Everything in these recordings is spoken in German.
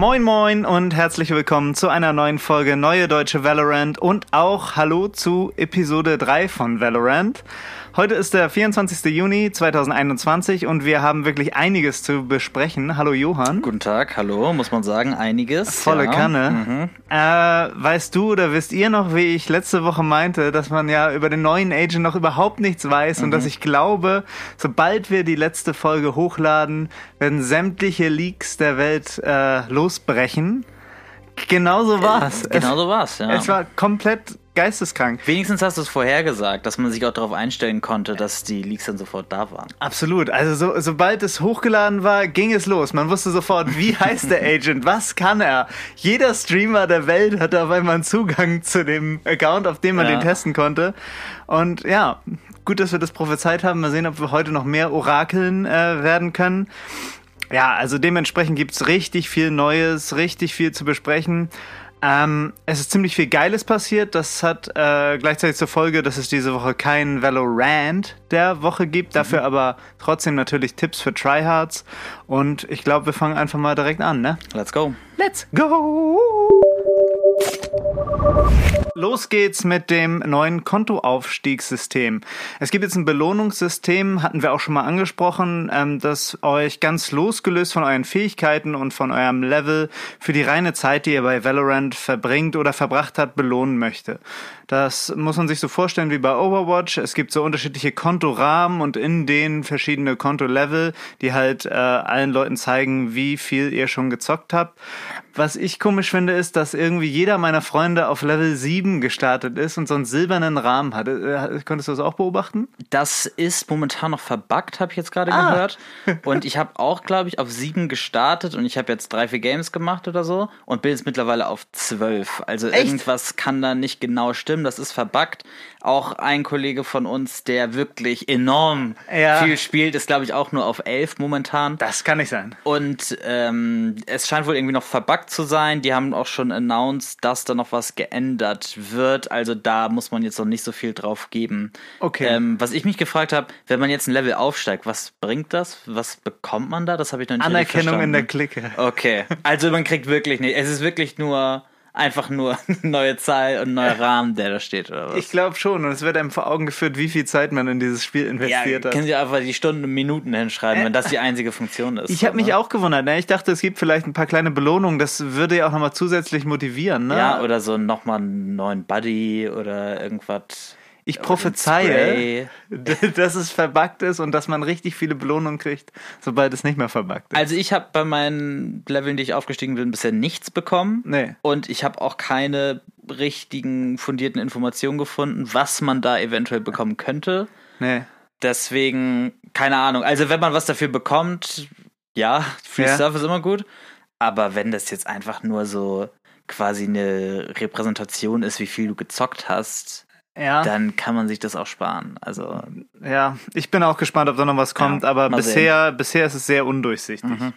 Moin Moin und herzlich willkommen zu einer neuen Folge Neue Deutsche Valorant und auch Hallo zu Episode 3 von Valorant. Heute ist der 24. Juni 2021 und wir haben wirklich einiges zu besprechen. Hallo Johann. Guten Tag, hallo, muss man sagen, einiges. Volle ja. Kanne. Mhm. Äh, weißt du oder wisst ihr noch, wie ich letzte Woche meinte, dass man ja über den neuen Agent noch überhaupt nichts weiß mhm. und dass ich glaube, sobald wir die letzte Folge hochladen, werden sämtliche Leaks der Welt äh, losbrechen. Genauso war's. Äh, genau so war's, ja. Es war komplett geisteskrank. Wenigstens hast du es vorhergesagt, dass man sich auch darauf einstellen konnte, dass die Leaks dann sofort da waren. Absolut. Also so, sobald es hochgeladen war, ging es los. Man wusste sofort, wie heißt der Agent, was kann er. Jeder Streamer der Welt hatte auf einmal einen Zugang zu dem Account, auf dem man ja. den testen konnte. Und ja, gut, dass wir das prophezeit haben. Mal sehen, ob wir heute noch mehr orakeln äh, werden können. Ja, also dementsprechend gibt's richtig viel Neues, richtig viel zu besprechen. Ähm, es ist ziemlich viel Geiles passiert. Das hat äh, gleichzeitig zur Folge, dass es diese Woche keinen Valorant der Woche gibt. Dafür mhm. aber trotzdem natürlich Tipps für Tryhards. Und ich glaube, wir fangen einfach mal direkt an, ne? Let's go. Let's go! Los geht's mit dem neuen Kontoaufstiegssystem. Es gibt jetzt ein Belohnungssystem, hatten wir auch schon mal angesprochen, ähm, das euch ganz losgelöst von euren Fähigkeiten und von eurem Level für die reine Zeit, die ihr bei Valorant verbringt oder verbracht habt, belohnen möchte. Das muss man sich so vorstellen wie bei Overwatch. Es gibt so unterschiedliche Kontorahmen und in denen verschiedene Kontolevel, die halt äh, allen Leuten zeigen, wie viel ihr schon gezockt habt. Was ich komisch finde, ist, dass irgendwie jeder meiner Freunde auf Level 7 gestartet ist und so einen silbernen Rahmen hat. Äh, konntest du das auch beobachten? Das ist momentan noch verbuggt, habe ich jetzt gerade ah. gehört. Und ich habe auch, glaube ich, auf 7 gestartet und ich habe jetzt drei, vier Games gemacht oder so und bin jetzt mittlerweile auf 12. Also Echt? irgendwas kann da nicht genau stimmen, das ist verbuggt. Auch ein Kollege von uns, der wirklich enorm ja. viel spielt, ist, glaube ich, auch nur auf 11 momentan. Das kann nicht sein. Und ähm, es scheint wohl irgendwie noch verbuggt zu sein. Die haben auch schon announced, dass da noch was geändert wird. Also da muss man jetzt noch nicht so viel drauf geben. Okay. Ähm, was ich mich gefragt habe, wenn man jetzt ein Level aufsteigt, was bringt das? Was bekommt man da? Das habe ich noch nicht Anerkennung in der Clique. Okay. Also man kriegt wirklich nicht. Es ist wirklich nur einfach nur neue Zahl und neuer Rahmen, der da steht, oder was? Ich glaube schon. Und es wird einem vor Augen geführt, wie viel Zeit man in dieses Spiel investiert ja, hat. Können Sie einfach die Stunden und Minuten hinschreiben, äh, wenn das die einzige Funktion ist. Ich habe mich auch gewundert. Ne? Ich dachte, es gibt vielleicht ein paar kleine Belohnungen. Das würde ja auch nochmal zusätzlich motivieren. Ne? Ja, oder so nochmal einen neuen Buddy oder irgendwas. Ich prophezeie, dass es verbuggt ist und dass man richtig viele Belohnungen kriegt, sobald es nicht mehr verbuggt ist. Also ich habe bei meinen Leveln, die ich aufgestiegen bin, bisher nichts bekommen. Nee. Und ich habe auch keine richtigen fundierten Informationen gefunden, was man da eventuell bekommen könnte. Nee. Deswegen, keine Ahnung. Also wenn man was dafür bekommt, ja, Free ja. Stuff ist immer gut. Aber wenn das jetzt einfach nur so quasi eine Repräsentation ist, wie viel du gezockt hast, ja. dann kann man sich das auch sparen. Also ja, ich bin auch gespannt, ob da noch was kommt, ja, aber bisher, bisher ist es sehr undurchsichtig. Mhm.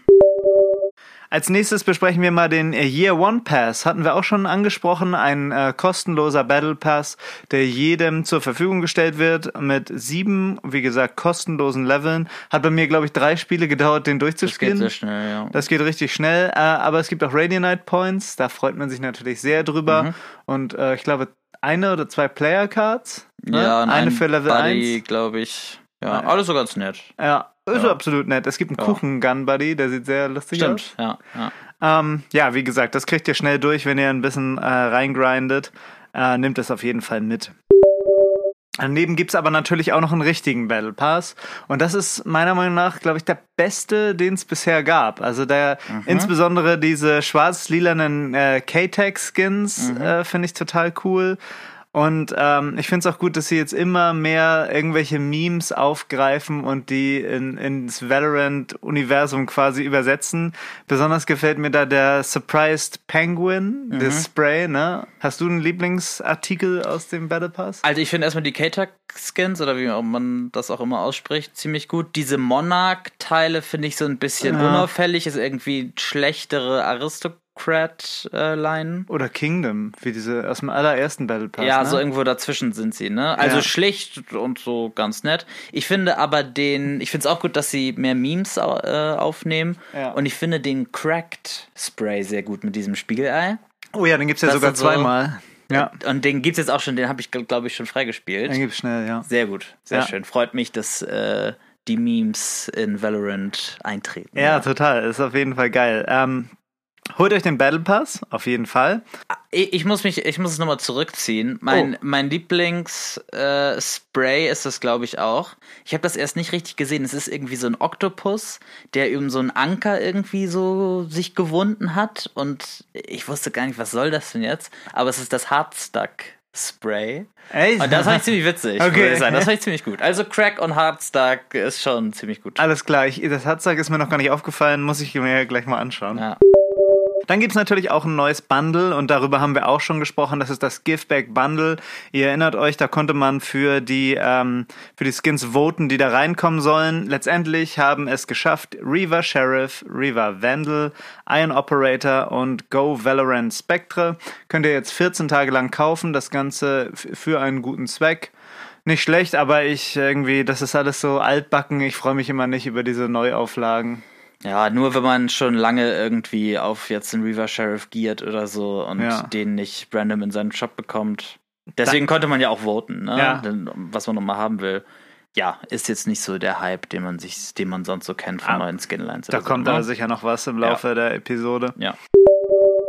Als nächstes besprechen wir mal den Year One Pass. Hatten wir auch schon angesprochen. Ein äh, kostenloser Battle Pass, der jedem zur Verfügung gestellt wird mit sieben, wie gesagt, kostenlosen Leveln. Hat bei mir, glaube ich, drei Spiele gedauert, den durchzuspielen. Das geht sehr schnell, ja. Das geht richtig schnell. Äh, aber es gibt auch Radianite Points. Da freut man sich natürlich sehr drüber. Mhm. Und äh, ich glaube, eine oder zwei Player Cards. Ne? Ja, eine ein für Level Buddy, 1. glaube ich. Ja, ja, alles so ganz nett. Ja, ist ja. absolut nett. Es gibt einen ja. Kuchen-Gun-Buddy, der sieht sehr lustig Stimmt. aus. Stimmt, ja. Ja. Ähm, ja, wie gesagt, das kriegt ihr schnell durch, wenn ihr ein bisschen äh, reingrindet. Äh, nimmt es auf jeden Fall mit. Daneben gibt's aber natürlich auch noch einen richtigen Battle Pass. Und das ist meiner Meinung nach, glaube ich, der beste, den es bisher gab. Also der mhm. insbesondere diese schwarz-lilanen äh, K-Tech-Skins mhm. äh, finde ich total cool. Und ähm, ich finde es auch gut, dass sie jetzt immer mehr irgendwelche Memes aufgreifen und die in, ins Valorant-Universum quasi übersetzen. Besonders gefällt mir da der Surprised Penguin, mhm. das Spray, ne? Hast du einen Lieblingsartikel aus dem Battle Pass? Also ich finde erstmal die K-Tag-Skins oder wie man das auch immer ausspricht, ziemlich gut. Diese Monarch-Teile finde ich so ein bisschen ja. unauffällig, ist irgendwie schlechtere Aristokratie. Crat-Line. Oder Kingdom, wie diese aus dem allerersten Battle Pass. Ja, ne? so irgendwo dazwischen sind sie, ne? Also ja. schlicht und so ganz nett. Ich finde aber den, ich finde es auch gut, dass sie mehr Memes äh, aufnehmen. Ja. Und ich finde den Cracked Spray sehr gut mit diesem Spiegelei. Oh ja, den gibt es ja das sogar zweimal. So, ja. Und den gibt es jetzt auch schon, den habe ich, glaube ich, schon freigespielt. Den gibt's schnell, ja. Sehr gut, sehr ja. schön. Freut mich, dass äh, die Memes in Valorant eintreten. Ja, ja, total. Ist auf jeden Fall geil. Ähm, Holt euch den Battle Pass, auf jeden Fall. Ich muss mich, ich muss es nochmal zurückziehen. Mein, oh. mein Lieblingsspray äh, ist das, glaube ich, auch. Ich habe das erst nicht richtig gesehen. Es ist irgendwie so ein Oktopus, der eben so einen Anker irgendwie so sich gewunden hat. Und ich wusste gar nicht, was soll das denn jetzt? Aber es ist das Hardstuck Spray. Echt? Und das fand ich ziemlich witzig. Okay. Das fand ich ziemlich gut. Also Crack und Hardstuck ist schon ziemlich gut. Alles klar. Ich, das Hardstuck ist mir noch gar nicht aufgefallen. Muss ich mir gleich mal anschauen. Ja. Dann gibt es natürlich auch ein neues Bundle und darüber haben wir auch schon gesprochen. Das ist das Giveback Bundle. Ihr erinnert euch, da konnte man für die, ähm, für die Skins voten, die da reinkommen sollen. Letztendlich haben es geschafft Reaver Sheriff, Reaver Vandal, Iron Operator und Go Valorant Spectre. Könnt ihr jetzt 14 Tage lang kaufen. Das Ganze für einen guten Zweck nicht schlecht, aber ich irgendwie, das ist alles so altbacken. Ich freue mich immer nicht über diese Neuauflagen. Ja, nur wenn man schon lange irgendwie auf jetzt den Reaver Sheriff giert oder so und ja. den nicht random in seinen Shop bekommt. Deswegen da konnte man ja auch voten, ne? Ja. Denn, was man nochmal haben will. Ja, ist jetzt nicht so der Hype, den man sich, den man sonst so kennt von ah, neuen Skinlines. Da kommt so, ne? aber sicher noch was im Laufe ja. der Episode. Ja.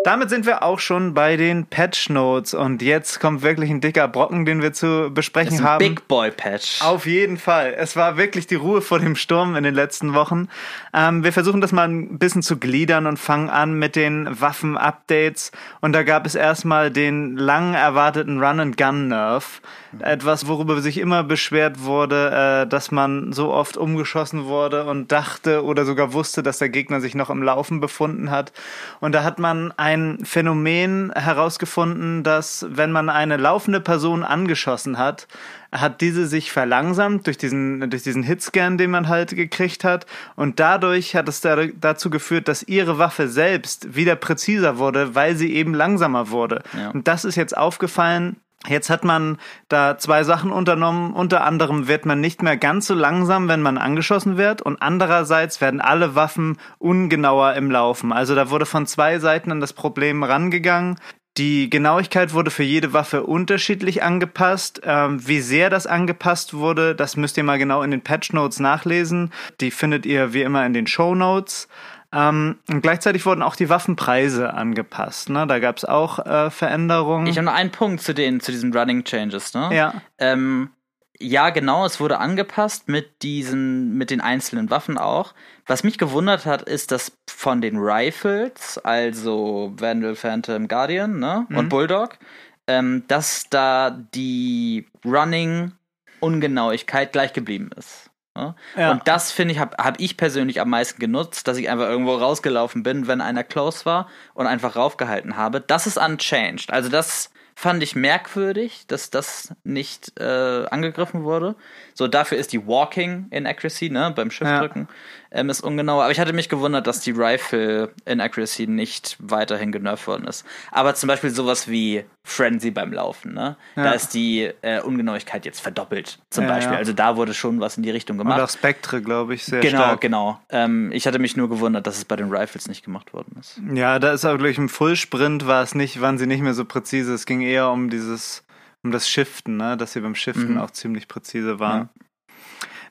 Damit sind wir auch schon bei den Patch Notes und jetzt kommt wirklich ein dicker Brocken, den wir zu besprechen haben. Big Boy Patch. Auf jeden Fall. Es war wirklich die Ruhe vor dem Sturm in den letzten Wochen. Ähm, wir versuchen das mal ein bisschen zu gliedern und fangen an mit den Waffen-Updates. Und da gab es erstmal den lang erwarteten Run-and-Gun-Nerf. Etwas, worüber sich immer beschwert wurde, äh, dass man so oft umgeschossen wurde und dachte oder sogar wusste, dass der Gegner sich noch im Laufen befunden hat. Und da hat man ein Phänomen herausgefunden, dass wenn man eine laufende Person angeschossen hat, hat diese sich verlangsamt durch diesen, durch diesen Hitscan, den man halt gekriegt hat. Und dadurch hat es dazu geführt, dass ihre Waffe selbst wieder präziser wurde, weil sie eben langsamer wurde. Ja. Und das ist jetzt aufgefallen Jetzt hat man da zwei Sachen unternommen. Unter anderem wird man nicht mehr ganz so langsam, wenn man angeschossen wird. Und andererseits werden alle Waffen ungenauer im Laufen. Also da wurde von zwei Seiten an das Problem rangegangen. Die Genauigkeit wurde für jede Waffe unterschiedlich angepasst. Ähm, wie sehr das angepasst wurde, das müsst ihr mal genau in den Patch Notes nachlesen. Die findet ihr wie immer in den Show Notes. Ähm, und gleichzeitig wurden auch die Waffenpreise angepasst. Ne? Da gab es auch äh, Veränderungen. Ich habe noch einen Punkt zu den zu diesen Running Changes. Ne? Ja. Ähm, ja, genau, es wurde angepasst mit diesen, mit den einzelnen Waffen auch. Was mich gewundert hat, ist, dass von den Rifles, also Vandal, Phantom, Guardian ne, mhm. und Bulldog, ähm, dass da die Running-Ungenauigkeit gleich geblieben ist. Ne? Ja. Und das finde ich, habe hab ich persönlich am meisten genutzt, dass ich einfach irgendwo rausgelaufen bin, wenn einer close war und einfach raufgehalten habe. Das ist unchanged. Also das fand ich merkwürdig, dass das nicht äh, angegriffen wurde. So, dafür ist die Walking Inaccuracy, ne, beim Shift-Drücken, ja. Ähm, ist ungenauer. Aber ich hatte mich gewundert, dass die Rifle Inaccuracy nicht weiterhin genervt worden ist. Aber zum Beispiel sowas wie Frenzy beim Laufen, ne? Ja. Da ist die äh, Ungenauigkeit jetzt verdoppelt, zum ja, Beispiel. Also da wurde schon was in die Richtung gemacht. Und auch Spectre, glaube ich, sehr genau, stark. Genau, genau. Ähm, ich hatte mich nur gewundert, dass es bei den Rifles nicht gemacht worden ist. Ja, da ist auch, glaube ich, im Fullsprint war es nicht, waren sie nicht mehr so präzise. Es ging eher um dieses um das Shiften, ne? dass sie beim Shiften mhm. auch ziemlich präzise waren. Ja.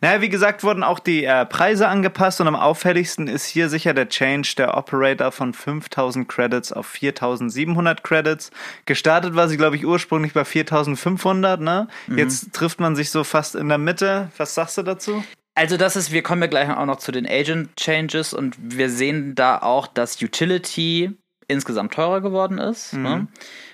Naja, wie gesagt, wurden auch die äh, Preise angepasst und am auffälligsten ist hier sicher der Change der Operator von 5000 Credits auf 4700 Credits. Gestartet war sie, glaube ich, ursprünglich bei 4500, ne? Mhm. Jetzt trifft man sich so fast in der Mitte. Was sagst du dazu? Also das ist, wir kommen ja gleich auch noch zu den Agent Changes und wir sehen da auch, dass Utility insgesamt teurer geworden ist. Mhm. Ne?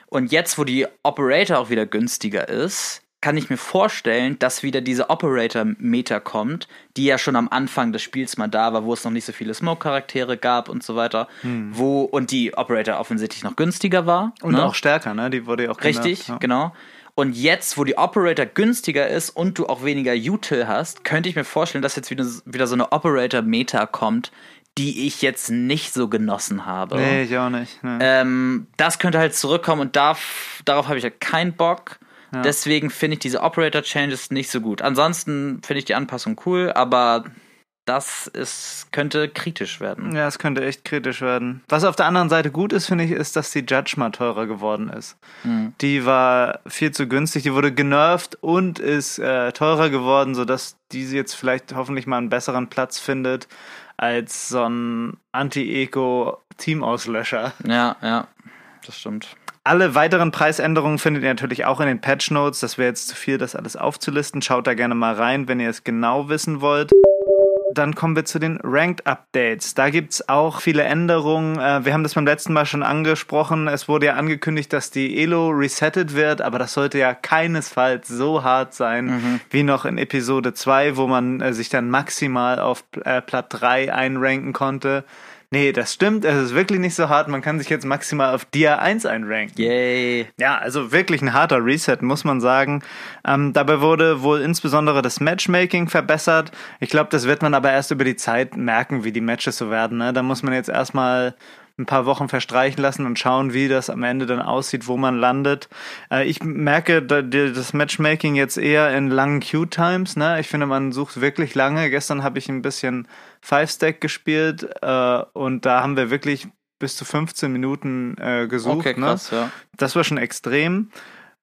Und jetzt, wo die Operator auch wieder günstiger ist, kann ich mir vorstellen, dass wieder diese Operator-Meter kommt, die ja schon am Anfang des Spiels mal da war, wo es noch nicht so viele Smoke-Charaktere gab und so weiter, hm. wo und die Operator offensichtlich noch günstiger war. Und ne? auch stärker, ne? Die wurde ja auch Richtig, ja. genau. Und jetzt, wo die Operator günstiger ist und du auch weniger Util hast, könnte ich mir vorstellen, dass jetzt wieder, wieder so eine Operator-Meta kommt, die ich jetzt nicht so genossen habe. Nee, ich auch nicht. Nee. Ähm, das könnte halt zurückkommen und darf, darauf habe ich ja keinen Bock. Ja. Deswegen finde ich diese Operator Changes nicht so gut. Ansonsten finde ich die Anpassung cool, aber das ist, könnte kritisch werden. Ja, es könnte echt kritisch werden. Was auf der anderen Seite gut ist, finde ich, ist, dass die Judge mal teurer geworden ist. Mhm. Die war viel zu günstig, die wurde genervt und ist äh, teurer geworden, sodass diese jetzt vielleicht hoffentlich mal einen besseren Platz findet als so ein Anti-Eco-Teamauslöscher. Ja, ja, das stimmt. Alle weiteren Preisänderungen findet ihr natürlich auch in den Patch Notes. Das wäre jetzt zu viel, das alles aufzulisten. Schaut da gerne mal rein, wenn ihr es genau wissen wollt. Dann kommen wir zu den Ranked Updates. Da gibt es auch viele Änderungen. Äh, wir haben das beim letzten Mal schon angesprochen. Es wurde ja angekündigt, dass die Elo resettet wird, aber das sollte ja keinesfalls so hart sein mhm. wie noch in Episode 2, wo man äh, sich dann maximal auf äh, Platt 3 einranken konnte. Nee, das stimmt. Es ist wirklich nicht so hart. Man kann sich jetzt maximal auf Dia 1 einranken. Yay. Ja, also wirklich ein harter Reset, muss man sagen. Ähm, dabei wurde wohl insbesondere das Matchmaking verbessert. Ich glaube, das wird man aber erst über die Zeit merken, wie die Matches so werden. Ne? Da muss man jetzt erstmal ein paar Wochen verstreichen lassen und schauen, wie das am Ende dann aussieht, wo man landet. Äh, ich merke das Matchmaking jetzt eher in langen Queue-Times. Ne? Ich finde, man sucht wirklich lange. Gestern habe ich ein bisschen Five-Stack gespielt äh, und da haben wir wirklich bis zu 15 Minuten äh, gesucht. Okay, ne? krass, ne? ja. Das war schon extrem.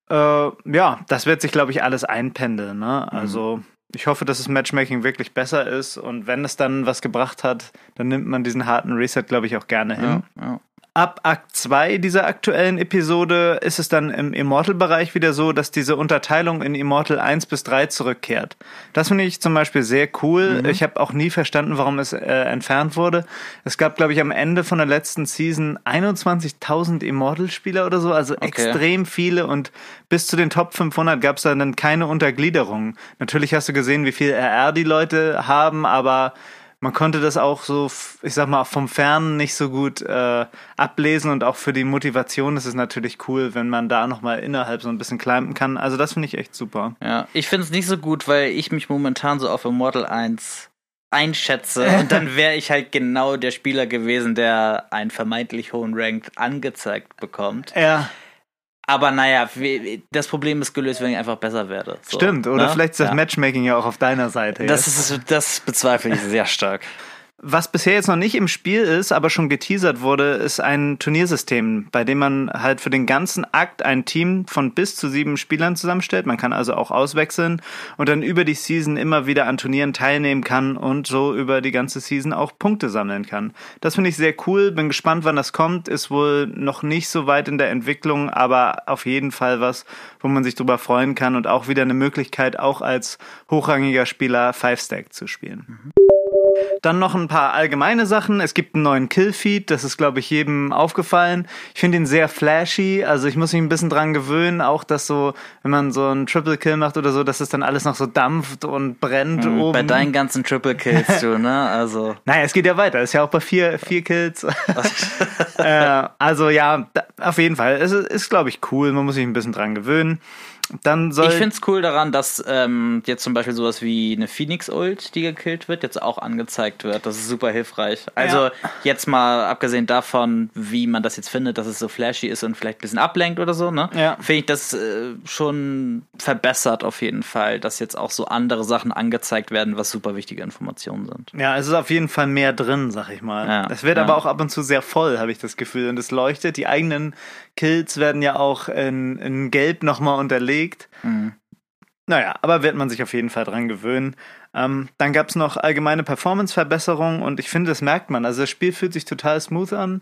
Äh, ja, das wird sich, glaube ich, alles einpendeln. Ne? Also mhm ich hoffe, dass das Matchmaking wirklich besser ist und wenn es dann was gebracht hat, dann nimmt man diesen harten Reset, glaube ich, auch gerne hin. Ja, ja. Ab Akt 2 dieser aktuellen Episode ist es dann im Immortal-Bereich wieder so, dass diese Unterteilung in Immortal 1 bis 3 zurückkehrt. Das finde ich zum Beispiel sehr cool. Mhm. Ich habe auch nie verstanden, warum es äh, entfernt wurde. Es gab, glaube ich, am Ende von der letzten Season 21.000 Immortal-Spieler oder so, also okay. extrem viele und bis zu den Top 500 gab es dann keine Untergliederung. Natürlich hast du gesehen, wie viel RR die Leute haben, aber man konnte das auch so, ich sag mal, vom Fernen nicht so gut äh, ablesen und auch für die Motivation ist es natürlich cool, wenn man da nochmal innerhalb so ein bisschen climben kann. Also das finde ich echt super. Ja, ich finde es nicht so gut, weil ich mich momentan so auf Immortal 1 einschätze und dann wäre ich halt genau der Spieler gewesen, der einen vermeintlich hohen Rank angezeigt bekommt. Ja. Aber naja, das Problem ist gelöst, wenn ich einfach besser werde. So, Stimmt, oder ne? vielleicht ist das ja. Matchmaking ja auch auf deiner Seite. Das, ist, das bezweifle ich sehr stark. Was bisher jetzt noch nicht im Spiel ist, aber schon geteasert wurde, ist ein Turniersystem, bei dem man halt für den ganzen Akt ein Team von bis zu sieben Spielern zusammenstellt. Man kann also auch auswechseln und dann über die Season immer wieder an Turnieren teilnehmen kann und so über die ganze Season auch Punkte sammeln kann. Das finde ich sehr cool. Bin gespannt, wann das kommt. Ist wohl noch nicht so weit in der Entwicklung, aber auf jeden Fall was, wo man sich drüber freuen kann und auch wieder eine Möglichkeit, auch als hochrangiger Spieler Five Stack zu spielen. Mhm. Dann noch ein paar allgemeine Sachen. Es gibt einen neuen Killfeed, das ist, glaube ich, jedem aufgefallen. Ich finde ihn sehr flashy, also ich muss mich ein bisschen dran gewöhnen, auch dass so, wenn man so einen Triple Kill macht oder so, dass es dann alles noch so dampft und brennt mhm, oben. Bei deinen ganzen Triple Kills, du, ne? Also. naja, es geht ja weiter, ist ja auch bei vier, vier Kills. äh, also ja, auf jeden Fall. Es ist, ist glaube ich, cool, man muss sich ein bisschen dran gewöhnen. Dann soll ich finde es cool daran, dass ähm, jetzt zum Beispiel sowas wie eine Phoenix-Ult, die gekillt wird, jetzt auch angezeigt wird. Das ist super hilfreich. Also ja. jetzt mal abgesehen davon, wie man das jetzt findet, dass es so flashy ist und vielleicht ein bisschen ablenkt oder so, ne? Ja. Finde ich das äh, schon verbessert auf jeden Fall, dass jetzt auch so andere Sachen angezeigt werden, was super wichtige Informationen sind. Ja, es ist auf jeden Fall mehr drin, sag ich mal. Ja. Es wird ja. aber auch ab und zu sehr voll, habe ich das Gefühl. Und es leuchtet. Die eigenen Kills werden ja auch in, in Gelb nochmal unterlegt. Mhm. Naja, aber wird man sich auf jeden Fall dran gewöhnen. Ähm, dann gab es noch allgemeine Performance-Verbesserungen und ich finde, das merkt man. Also das Spiel fühlt sich total smooth an.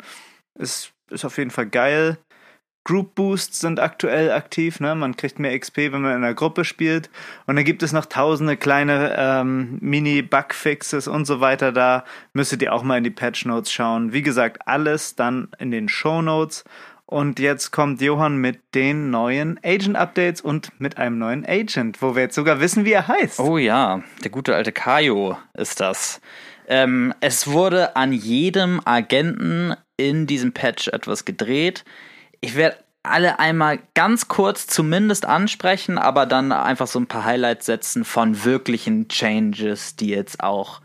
Es ist auf jeden Fall geil. Group Boosts sind aktuell aktiv, ne? Man kriegt mehr XP, wenn man in einer Gruppe spielt. Und dann gibt es noch tausende kleine ähm, Mini-Bugfixes und so weiter. Da müsstet ihr auch mal in die Patch Notes schauen. Wie gesagt, alles dann in den Show Notes. Und jetzt kommt Johann mit den neuen Agent-Updates und mit einem neuen Agent, wo wir jetzt sogar wissen, wie er heißt. Oh ja, der gute alte Kaio ist das. Ähm, es wurde an jedem Agenten in diesem Patch etwas gedreht. Ich werde alle einmal ganz kurz zumindest ansprechen, aber dann einfach so ein paar Highlights setzen von wirklichen Changes, die jetzt auch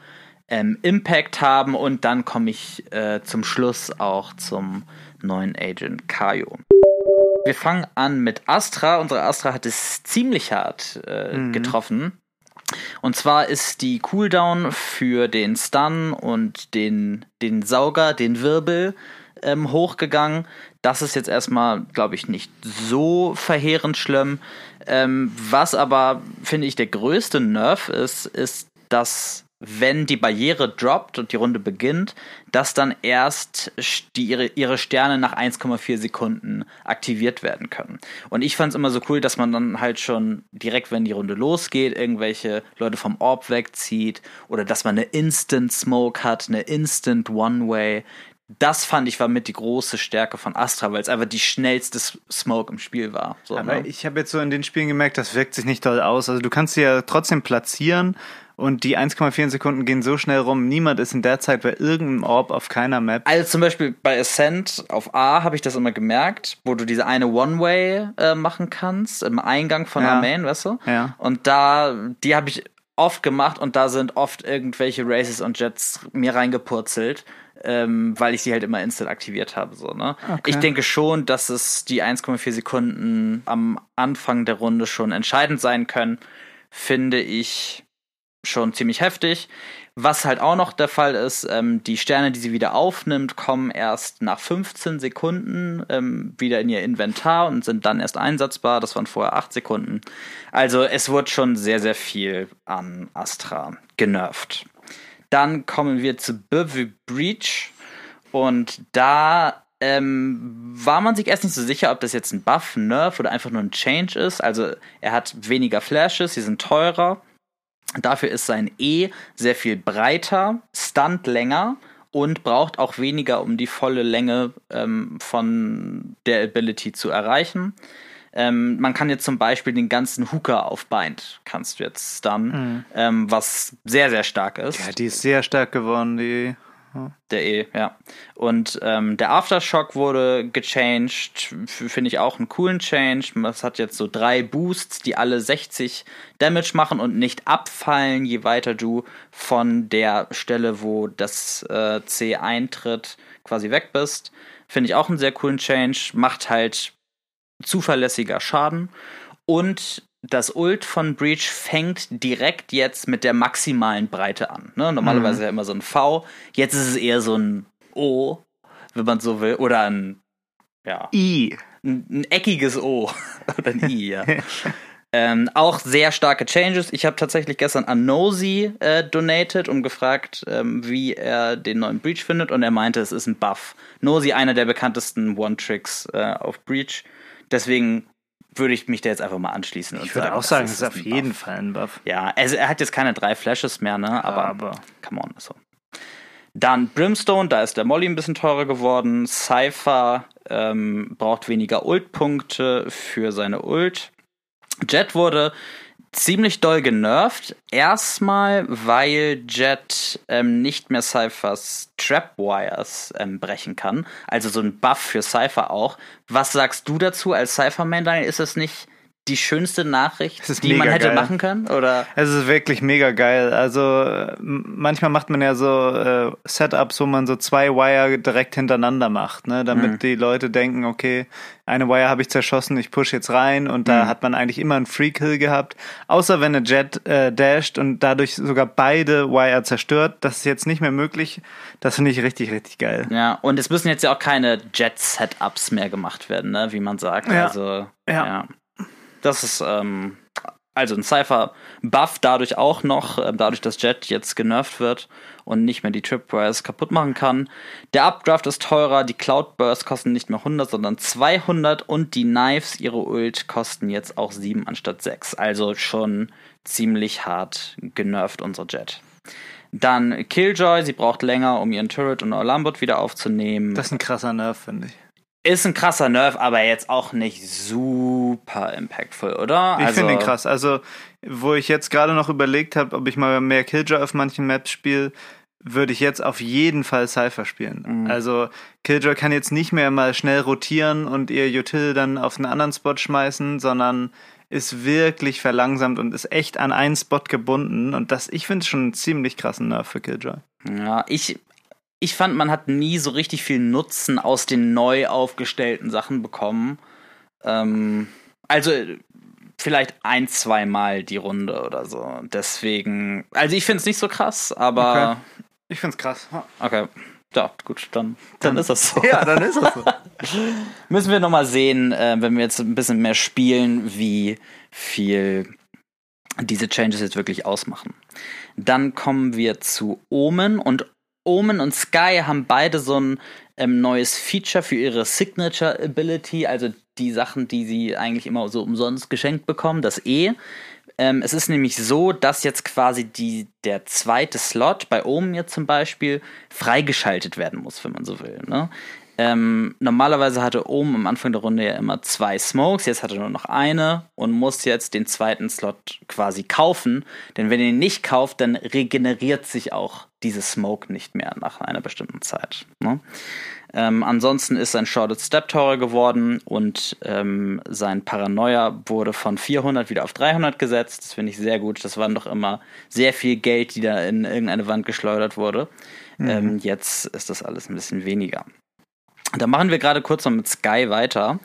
ähm, Impact haben und dann komme ich äh, zum Schluss auch zum neuen Agent Kaio. Wir fangen an mit Astra. Unsere Astra hat es ziemlich hart äh, mhm. getroffen. Und zwar ist die Cooldown für den Stun und den, den Sauger, den Wirbel ähm, hochgegangen. Das ist jetzt erstmal, glaube ich, nicht so verheerend schlimm. Ähm, was aber, finde ich, der größte Nerv ist, ist, dass wenn die Barriere droppt und die Runde beginnt, dass dann erst die, ihre, ihre Sterne nach 1,4 Sekunden aktiviert werden können. Und ich fand es immer so cool, dass man dann halt schon direkt, wenn die Runde losgeht, irgendwelche Leute vom Orb wegzieht oder dass man eine Instant Smoke hat, eine Instant One-Way. Das fand ich war mit die große Stärke von Astra, weil es einfach die schnellste Smoke im Spiel war. So, Aber ne? ich habe jetzt so in den Spielen gemerkt, das wirkt sich nicht toll aus. Also du kannst sie ja trotzdem platzieren und die 1,4 Sekunden gehen so schnell rum, niemand ist in der Zeit bei irgendeinem Orb auf keiner Map. Also zum Beispiel bei Ascent auf A habe ich das immer gemerkt, wo du diese eine One-Way äh, machen kannst, im Eingang von ja. der Main, weißt du? Ja. Und da, die habe ich oft gemacht und da sind oft irgendwelche Races und Jets mir reingepurzelt. Ähm, weil ich sie halt immer instant aktiviert habe. So, ne? Okay. Ich denke schon, dass es die 1,4 Sekunden am Anfang der Runde schon entscheidend sein können. Finde ich schon ziemlich heftig. Was halt auch noch der Fall ist, ähm, die Sterne, die sie wieder aufnimmt, kommen erst nach 15 Sekunden ähm, wieder in ihr Inventar und sind dann erst einsatzbar. Das waren vorher 8 Sekunden. Also es wird schon sehr, sehr viel an Astra genervt. Dann kommen wir zu Bivy Breach und da ähm, war man sich erst nicht so sicher, ob das jetzt ein Buff, Nerf oder einfach nur ein Change ist. Also er hat weniger Flashes, sie sind teurer. Dafür ist sein E sehr viel breiter, stunt länger und braucht auch weniger, um die volle Länge ähm, von der Ability zu erreichen. Ähm, man kann jetzt zum Beispiel den ganzen Hooker auf Bind, kannst du jetzt stunnen, mhm. ähm, was sehr, sehr stark ist. Ja, die ist sehr stark geworden, die der E, ja. Und ähm, der Aftershock wurde gechanged, finde ich auch einen coolen Change. Es hat jetzt so drei Boosts, die alle 60 Damage machen und nicht abfallen, je weiter du von der Stelle, wo das äh, C eintritt, quasi weg bist. Finde ich auch einen sehr coolen Change. Macht halt zuverlässiger Schaden. Und das Ult von Breach fängt direkt jetzt mit der maximalen Breite an. Ne? Normalerweise mhm. ja immer so ein V. Jetzt ist es eher so ein O, wenn man so will. Oder ein ja. I. Ein, ein eckiges O. Oder ein I, ja. ähm, auch sehr starke Changes. Ich habe tatsächlich gestern an Nosy äh, donated und gefragt, ähm, wie er den neuen Breach findet. Und er meinte, es ist ein Buff. Nosy, einer der bekanntesten One-Tricks äh, auf Breach. Deswegen würde ich mich da jetzt einfach mal anschließen. ich würde sagen, auch sagen, es ist auf jeden. Fall ein Buff. Ja, also er hat jetzt keine drei Flashes mehr, ne? Aber, aber. come on, so. Dann Brimstone, da ist der Molly ein bisschen teurer geworden. Cypher ähm, braucht weniger Ult-Punkte für seine Ult. Jet wurde ziemlich doll genervt. Erstmal, weil Jet ähm, nicht mehr Cyphers Trapwires ähm, brechen kann. Also so ein Buff für Cypher auch. Was sagst du dazu als Cypher-Man, Daniel? Ist es nicht die schönste Nachricht, die man hätte geil. machen können? Oder? Es ist wirklich mega geil. Also manchmal macht man ja so äh, Setups, wo man so zwei Wire direkt hintereinander macht, ne? damit mhm. die Leute denken, okay, eine Wire habe ich zerschossen, ich push jetzt rein und da mhm. hat man eigentlich immer einen Free Kill gehabt. Außer wenn eine Jet äh, dasht und dadurch sogar beide Wire zerstört. Das ist jetzt nicht mehr möglich. Das finde ich richtig, richtig geil. Ja, und es müssen jetzt ja auch keine Jet-Setups mehr gemacht werden, ne? wie man sagt. Ja. Also, ja. ja. Das ist ähm, also ein Cypher-Buff dadurch auch noch, äh, dadurch, dass Jet jetzt genervt wird und nicht mehr die Tripwires kaputt machen kann. Der Updraft ist teurer, die Cloud Bursts kosten nicht mehr 100, sondern 200 und die Knives, ihre Ult, kosten jetzt auch 7 anstatt 6. Also schon ziemlich hart genervt unser Jet. Dann Killjoy, sie braucht länger, um ihren Turret und Lambot wieder aufzunehmen. Das ist ein krasser Nerv, finde ich. Ist ein krasser Nerv, aber jetzt auch nicht super impactful, oder? Ich also, finde ihn krass. Also, wo ich jetzt gerade noch überlegt habe, ob ich mal mehr Killjoy auf manchen Maps spiele, würde ich jetzt auf jeden Fall Cypher spielen. Mhm. Also Killjoy kann jetzt nicht mehr mal schnell rotieren und ihr Util dann auf einen anderen Spot schmeißen, sondern ist wirklich verlangsamt und ist echt an einen Spot gebunden. Und das, ich finde es schon einen ziemlich krassen Nerv für Killjoy. Ja, ich, ich fand, man hat nie so richtig viel Nutzen aus den neu aufgestellten Sachen bekommen. Ähm, also vielleicht ein, zwei Mal die Runde oder so. Deswegen, also ich finde es nicht so krass, aber. Okay. Ich finde es krass. Okay. Ja, gut, dann, dann, dann ist das so. Ja, dann ist das so. Müssen wir nochmal sehen, äh, wenn wir jetzt ein bisschen mehr spielen, wie viel diese Changes jetzt wirklich ausmachen. Dann kommen wir zu Omen und Omen und Sky haben beide so ein ähm, neues Feature für ihre Signature Ability, also die Sachen, die sie eigentlich immer so umsonst geschenkt bekommen, das E. Ähm, es ist nämlich so, dass jetzt quasi die, der zweite Slot, bei Omen jetzt zum Beispiel, freigeschaltet werden muss, wenn man so will. Ne? Ähm, normalerweise hatte Omen am Anfang der Runde ja immer zwei Smokes, jetzt hat er nur noch eine und muss jetzt den zweiten Slot quasi kaufen. Denn wenn er ihn nicht kauft, dann regeneriert sich auch dieses Smoke nicht mehr nach einer bestimmten Zeit. Ne? Ähm, ansonsten ist sein Shorted Step teurer geworden und ähm, sein Paranoia wurde von 400 wieder auf 300 gesetzt. Das finde ich sehr gut. Das waren doch immer sehr viel Geld, die da in irgendeine Wand geschleudert wurde. Mhm. Ähm, jetzt ist das alles ein bisschen weniger. Da machen wir gerade kurz noch mit Sky weiter.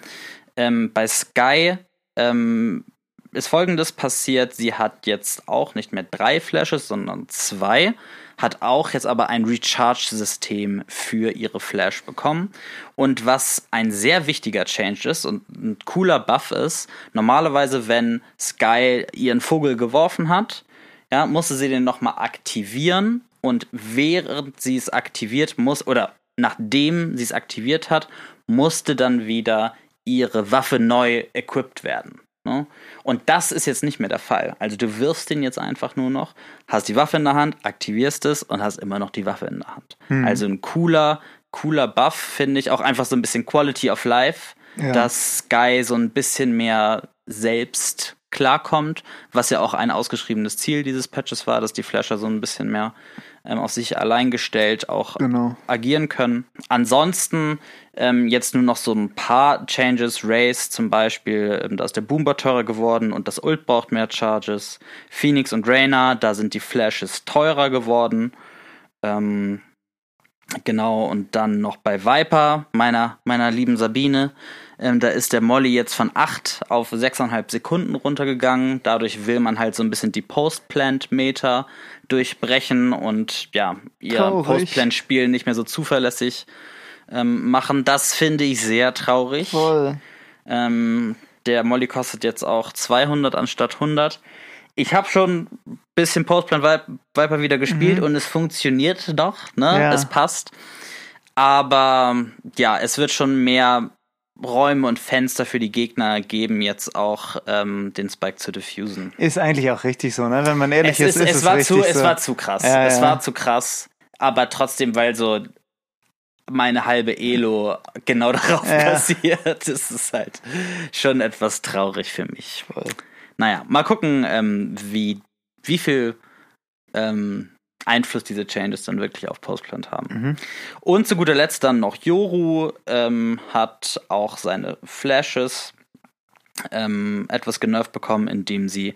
Ähm, bei Sky ähm, ist folgendes passiert: Sie hat jetzt auch nicht mehr drei Flashes, sondern zwei hat auch jetzt aber ein Recharge-System für ihre Flash bekommen. Und was ein sehr wichtiger Change ist und ein cooler Buff ist, normalerweise, wenn Sky ihren Vogel geworfen hat, ja, musste sie den nochmal aktivieren und während sie es aktiviert muss, oder nachdem sie es aktiviert hat, musste dann wieder ihre Waffe neu equipped werden. Ne? Und das ist jetzt nicht mehr der Fall. Also du wirfst den jetzt einfach nur noch, hast die Waffe in der Hand, aktivierst es und hast immer noch die Waffe in der Hand. Hm. Also ein cooler, cooler Buff, finde ich, auch einfach so ein bisschen Quality of Life, ja. dass Sky so ein bisschen mehr selbst klarkommt, was ja auch ein ausgeschriebenes Ziel dieses Patches war, dass die Flasher so ein bisschen mehr ähm, auf sich allein gestellt auch genau. agieren können. Ansonsten ähm, jetzt nur noch so ein paar Changes. Race zum Beispiel, ähm, da ist der Boomer teurer geworden und das Ult braucht mehr Charges. Phoenix und Reyna, da sind die Flashes teurer geworden. Ähm, genau, und dann noch bei Viper, meiner, meiner lieben Sabine. Ähm, da ist der Molly jetzt von 8 auf 6,5 Sekunden runtergegangen. Dadurch will man halt so ein bisschen die Post-Plant-Meter durchbrechen und ja, ihr Post-Plant-Spiel nicht mehr so zuverlässig ähm, machen. Das finde ich sehr traurig. Voll. Ähm, der Molly kostet jetzt auch 200 anstatt 100. Ich habe schon ein bisschen Postplan Viper wieder gespielt mhm. und es funktioniert doch, ne? Ja. Es passt. Aber ja, es wird schon mehr Räume und Fenster für die Gegner geben, jetzt auch ähm, den Spike zu diffusen. Ist eigentlich auch richtig so, ne? Wenn man ehrlich es ist, ist, es, es war zu, so. es war zu krass. Ja, es ja. war zu krass, aber trotzdem, weil so meine halbe Elo genau darauf ja. basiert, ist es halt schon etwas traurig für mich. Naja, mal gucken, ähm, wie, wie viel ähm, Einfluss diese Changes dann wirklich auf Postplant haben. Mhm. Und zu guter Letzt dann noch Yoru ähm, hat auch seine Flashes ähm, etwas genervt bekommen, indem sie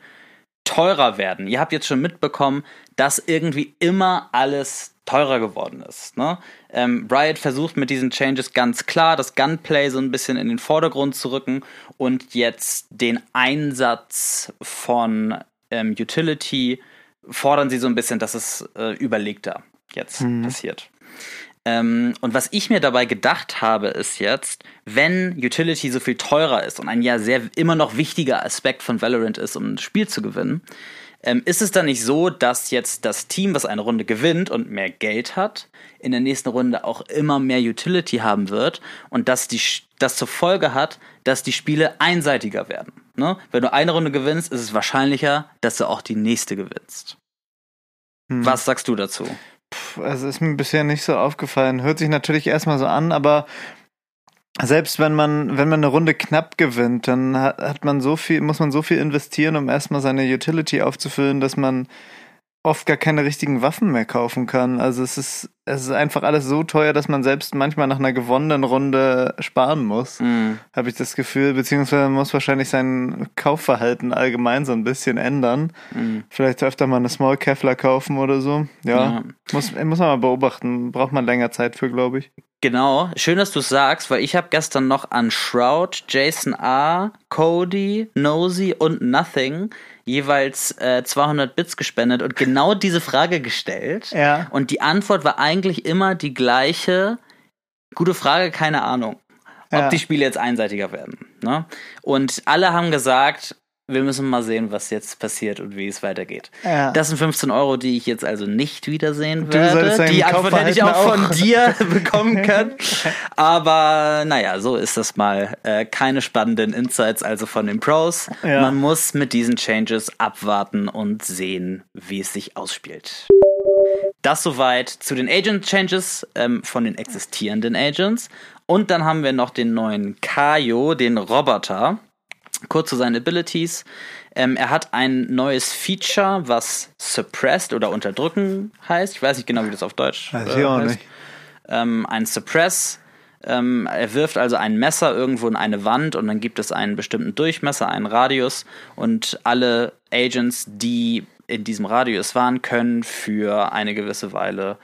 teurer werden. Ihr habt jetzt schon mitbekommen, dass irgendwie immer alles teurer geworden ist. Ne? Ähm, Riot versucht mit diesen Changes ganz klar das Gunplay so ein bisschen in den Vordergrund zu rücken und jetzt den Einsatz von ähm, Utility fordern sie so ein bisschen, dass es äh, überlegter jetzt hm. passiert. Ähm, und was ich mir dabei gedacht habe, ist jetzt, wenn Utility so viel teurer ist und ein ja sehr immer noch wichtiger Aspekt von Valorant ist, um ein Spiel zu gewinnen, ähm, ist es dann nicht so, dass jetzt das Team, was eine Runde gewinnt und mehr Geld hat, in der nächsten Runde auch immer mehr Utility haben wird und dass die, das zur Folge hat, dass die Spiele einseitiger werden? Ne? Wenn du eine Runde gewinnst, ist es wahrscheinlicher, dass du auch die nächste gewinnst. Hm. Was sagst du dazu? also ist mir bisher nicht so aufgefallen. Hört sich natürlich erstmal so an, aber selbst wenn man, wenn man eine Runde knapp gewinnt, dann hat, man so viel, muss man so viel investieren, um erstmal seine Utility aufzufüllen, dass man oft gar keine richtigen Waffen mehr kaufen kann. Also es ist, es ist einfach alles so teuer, dass man selbst manchmal nach einer gewonnenen Runde sparen muss, mhm. habe ich das Gefühl. Beziehungsweise man muss wahrscheinlich sein Kaufverhalten allgemein so ein bisschen ändern. Mhm. Vielleicht öfter mal eine Small Kevlar kaufen oder so. Ja, ja, Muss, muss man mal beobachten. Braucht man länger Zeit für, glaube ich. Genau, schön, dass du es sagst, weil ich habe gestern noch an Shroud, Jason A., Cody, Nosy und Nothing jeweils äh, 200 Bits gespendet und genau diese Frage gestellt. Ja. Und die Antwort war eigentlich immer die gleiche. Gute Frage, keine Ahnung. Ob ja. die Spiele jetzt einseitiger werden. Ne? Und alle haben gesagt, wir müssen mal sehen, was jetzt passiert und wie es weitergeht. Ja. Das sind 15 Euro, die ich jetzt also nicht wiedersehen werde. Die Antwort hätte ich auch, auch, von dir bekommen können. Aber naja, so ist das mal. Äh, keine spannenden Insights also von den Pros. Ja. Man muss mit diesen Changes abwarten und sehen, wie es sich ausspielt. Das soweit zu den Agent Changes ähm, von den existierenden Agents. Und dann haben wir noch den neuen Kaio, den Roboter. Kurz zu seinen Abilities. Ähm, er hat ein neues Feature, was Suppressed oder Unterdrücken heißt. Ich weiß nicht genau, wie das auf Deutsch weiß äh, ich auch heißt. Nicht. Ähm, ein Suppress. Ähm, er wirft also ein Messer irgendwo in eine Wand und dann gibt es einen bestimmten Durchmesser, einen Radius und alle Agents, die in diesem Radius waren, können für eine gewisse Weile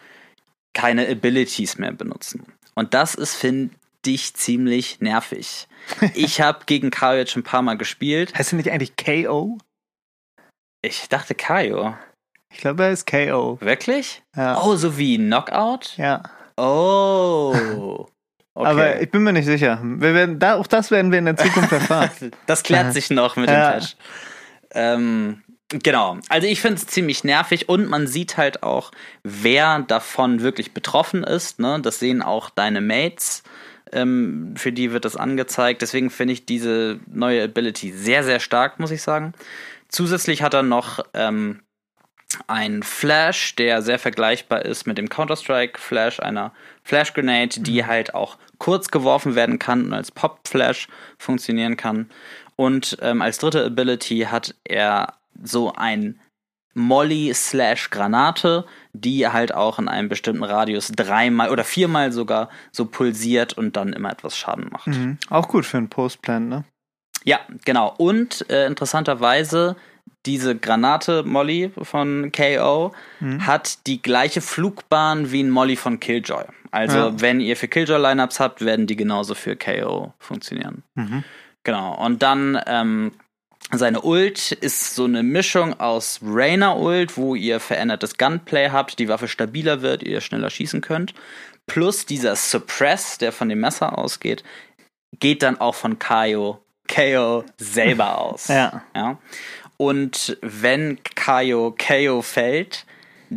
keine Abilities mehr benutzen. Und das ist, finde ich, ziemlich nervig. Ich habe gegen Kaio jetzt schon ein paar Mal gespielt. Heißt er nicht eigentlich KO? Ich dachte Kaio. Ich glaube, er ist KO. Wirklich? Ja. Oh, so wie Knockout? Ja. Oh. Okay. Aber ich bin mir nicht sicher. Wir werden, da, auch das werden wir in der Zukunft erfahren. das klärt sich noch mit ja. dem Patch. Ähm, genau. Also ich finde es ziemlich nervig und man sieht halt auch, wer davon wirklich betroffen ist. Ne? Das sehen auch deine Mates ähm, für die wird das angezeigt. Deswegen finde ich diese neue Ability sehr, sehr stark, muss ich sagen. Zusätzlich hat er noch ähm, ein Flash, der sehr vergleichbar ist mit dem Counter-Strike Flash, einer Flash Grenade, die mhm. halt auch kurz geworfen werden kann und als Pop Flash funktionieren kann. Und ähm, als dritte Ability hat er so ein Molly slash Granate, die halt auch in einem bestimmten Radius dreimal oder viermal sogar so pulsiert und dann immer etwas Schaden macht. Mhm. Auch gut für einen Postplan, ne? Ja, genau. Und äh, interessanterweise, diese Granate Molly von KO mhm. hat die gleiche Flugbahn wie ein Molly von Killjoy. Also, ja. wenn ihr für Killjoy Lineups habt, werden die genauso für KO funktionieren. Mhm. Genau. Und dann ähm, seine Ult ist so eine Mischung aus Rainer Ult, wo ihr verändertes Gunplay habt, die Waffe stabiler wird, ihr schneller schießen könnt. Plus dieser Suppress, der von dem Messer ausgeht, geht dann auch von Kaio, Kaio selber aus. Ja. ja. Und wenn Kaio KO fällt,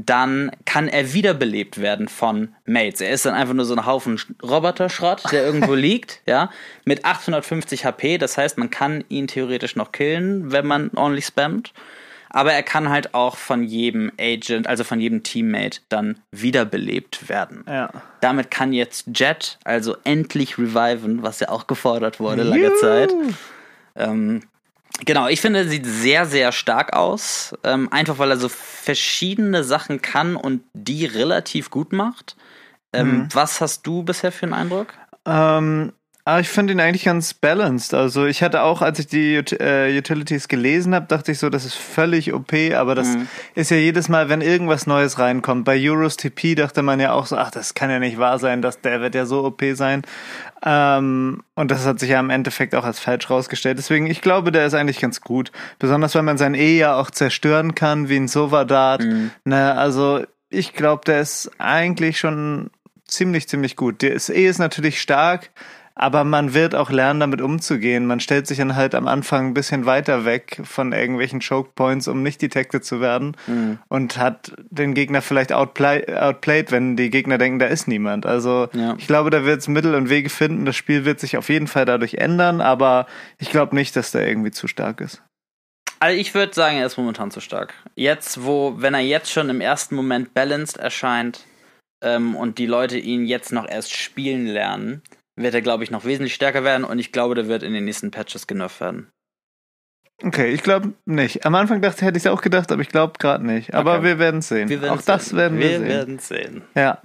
dann kann er wiederbelebt werden von Mates. Er ist dann einfach nur so ein Haufen Roboterschrott, der irgendwo liegt, ja, mit 850 HP. Das heißt, man kann ihn theoretisch noch killen, wenn man ordentlich spammt. Aber er kann halt auch von jedem Agent, also von jedem Teammate, dann wiederbelebt werden. Ja. Damit kann jetzt Jet also endlich reviven, was ja auch gefordert wurde lange Juhu. Zeit. Ähm, Genau, ich finde, er sieht sehr, sehr stark aus. Ähm, einfach weil er so verschiedene Sachen kann und die relativ gut macht. Ähm, mhm. Was hast du bisher für einen Eindruck? Ähm, aber ich finde ihn eigentlich ganz balanced. Also ich hatte auch, als ich die äh, Utilities gelesen habe, dachte ich so, das ist völlig OP, aber das mhm. ist ja jedes Mal, wenn irgendwas Neues reinkommt. Bei Euros TP dachte man ja auch so, ach, das kann ja nicht wahr sein, dass der wird ja so OP sein. Ähm, und das hat sich ja im Endeffekt auch als falsch rausgestellt. Deswegen, ich glaube, der ist eigentlich ganz gut. Besonders, wenn man sein E ja auch zerstören kann, wie ein Sovadat. Mhm. Ne, also ich glaube, der ist eigentlich schon ziemlich, ziemlich gut. Die SE ist natürlich stark, aber man wird auch lernen, damit umzugehen. Man stellt sich dann halt am Anfang ein bisschen weiter weg von irgendwelchen Choke Points, um nicht detected zu werden mhm. und hat den Gegner vielleicht outplay, outplayed, wenn die Gegner denken, da ist niemand. Also ja. ich glaube, da wird es Mittel und Wege finden. Das Spiel wird sich auf jeden Fall dadurch ändern, aber ich glaube nicht, dass der irgendwie zu stark ist. Also ich würde sagen, er ist momentan zu stark. Jetzt, wo, wenn er jetzt schon im ersten Moment balanced erscheint ähm, und die Leute ihn jetzt noch erst spielen lernen, wird er, glaube ich, noch wesentlich stärker werden und ich glaube, der wird in den nächsten Patches genervt werden. Okay, ich glaube nicht. Am Anfang dachte, hätte ich es auch gedacht, aber ich glaube gerade nicht. Aber okay. wir werden es sehen. auch das sehen. werden wir, wir sehen. Wir werden sehen. Ja.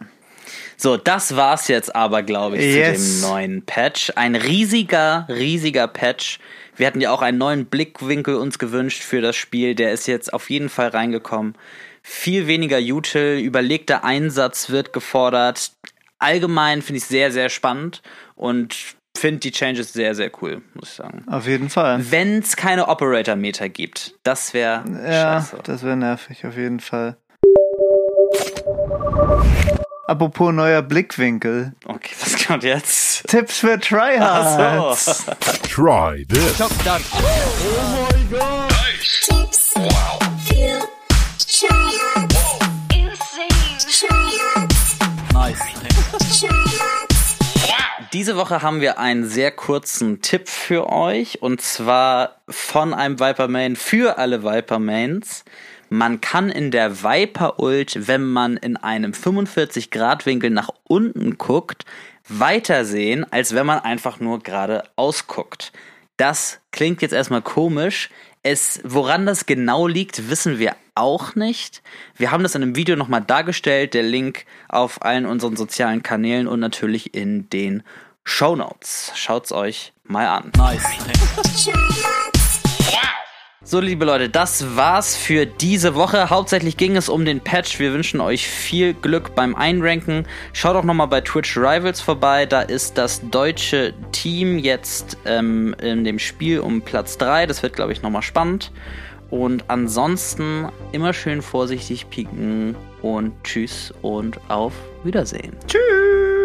So, das war's jetzt aber, glaube ich, yes. zu dem neuen Patch. Ein riesiger, riesiger Patch. Wir hatten ja auch einen neuen Blickwinkel uns gewünscht für das Spiel. Der ist jetzt auf jeden Fall reingekommen. Viel weniger Util, überlegter Einsatz wird gefordert allgemein finde ich sehr, sehr spannend und finde die Changes sehr, sehr cool, muss ich sagen. Auf jeden Fall. Wenn es keine Operator-Meter gibt, das wäre Ja, scheiße. das wäre nervig, auf jeden Fall. Apropos neuer Blickwinkel. Okay, was kommt jetzt? Tipps für Tryhards. So. Try this. Oh my god. Diese Woche haben wir einen sehr kurzen Tipp für euch und zwar von einem Viper Main für alle Viper Mains. Man kann in der Viper Ult, wenn man in einem 45 Grad Winkel nach unten guckt, weiter sehen, als wenn man einfach nur gerade ausguckt. Das klingt jetzt erstmal komisch. Es, woran das genau liegt, wissen wir auch nicht. Wir haben das in einem Video nochmal dargestellt, der Link auf allen unseren sozialen Kanälen und natürlich in den Show Notes. Schaut's euch mal an. Nice. So, liebe Leute, das war's für diese Woche. Hauptsächlich ging es um den Patch. Wir wünschen euch viel Glück beim Einranken. Schaut auch nochmal bei Twitch Rivals vorbei. Da ist das deutsche Team jetzt ähm, in dem Spiel um Platz 3. Das wird, glaube ich, nochmal spannend. Und ansonsten immer schön vorsichtig pieken und tschüss und auf Wiedersehen. Tschüss.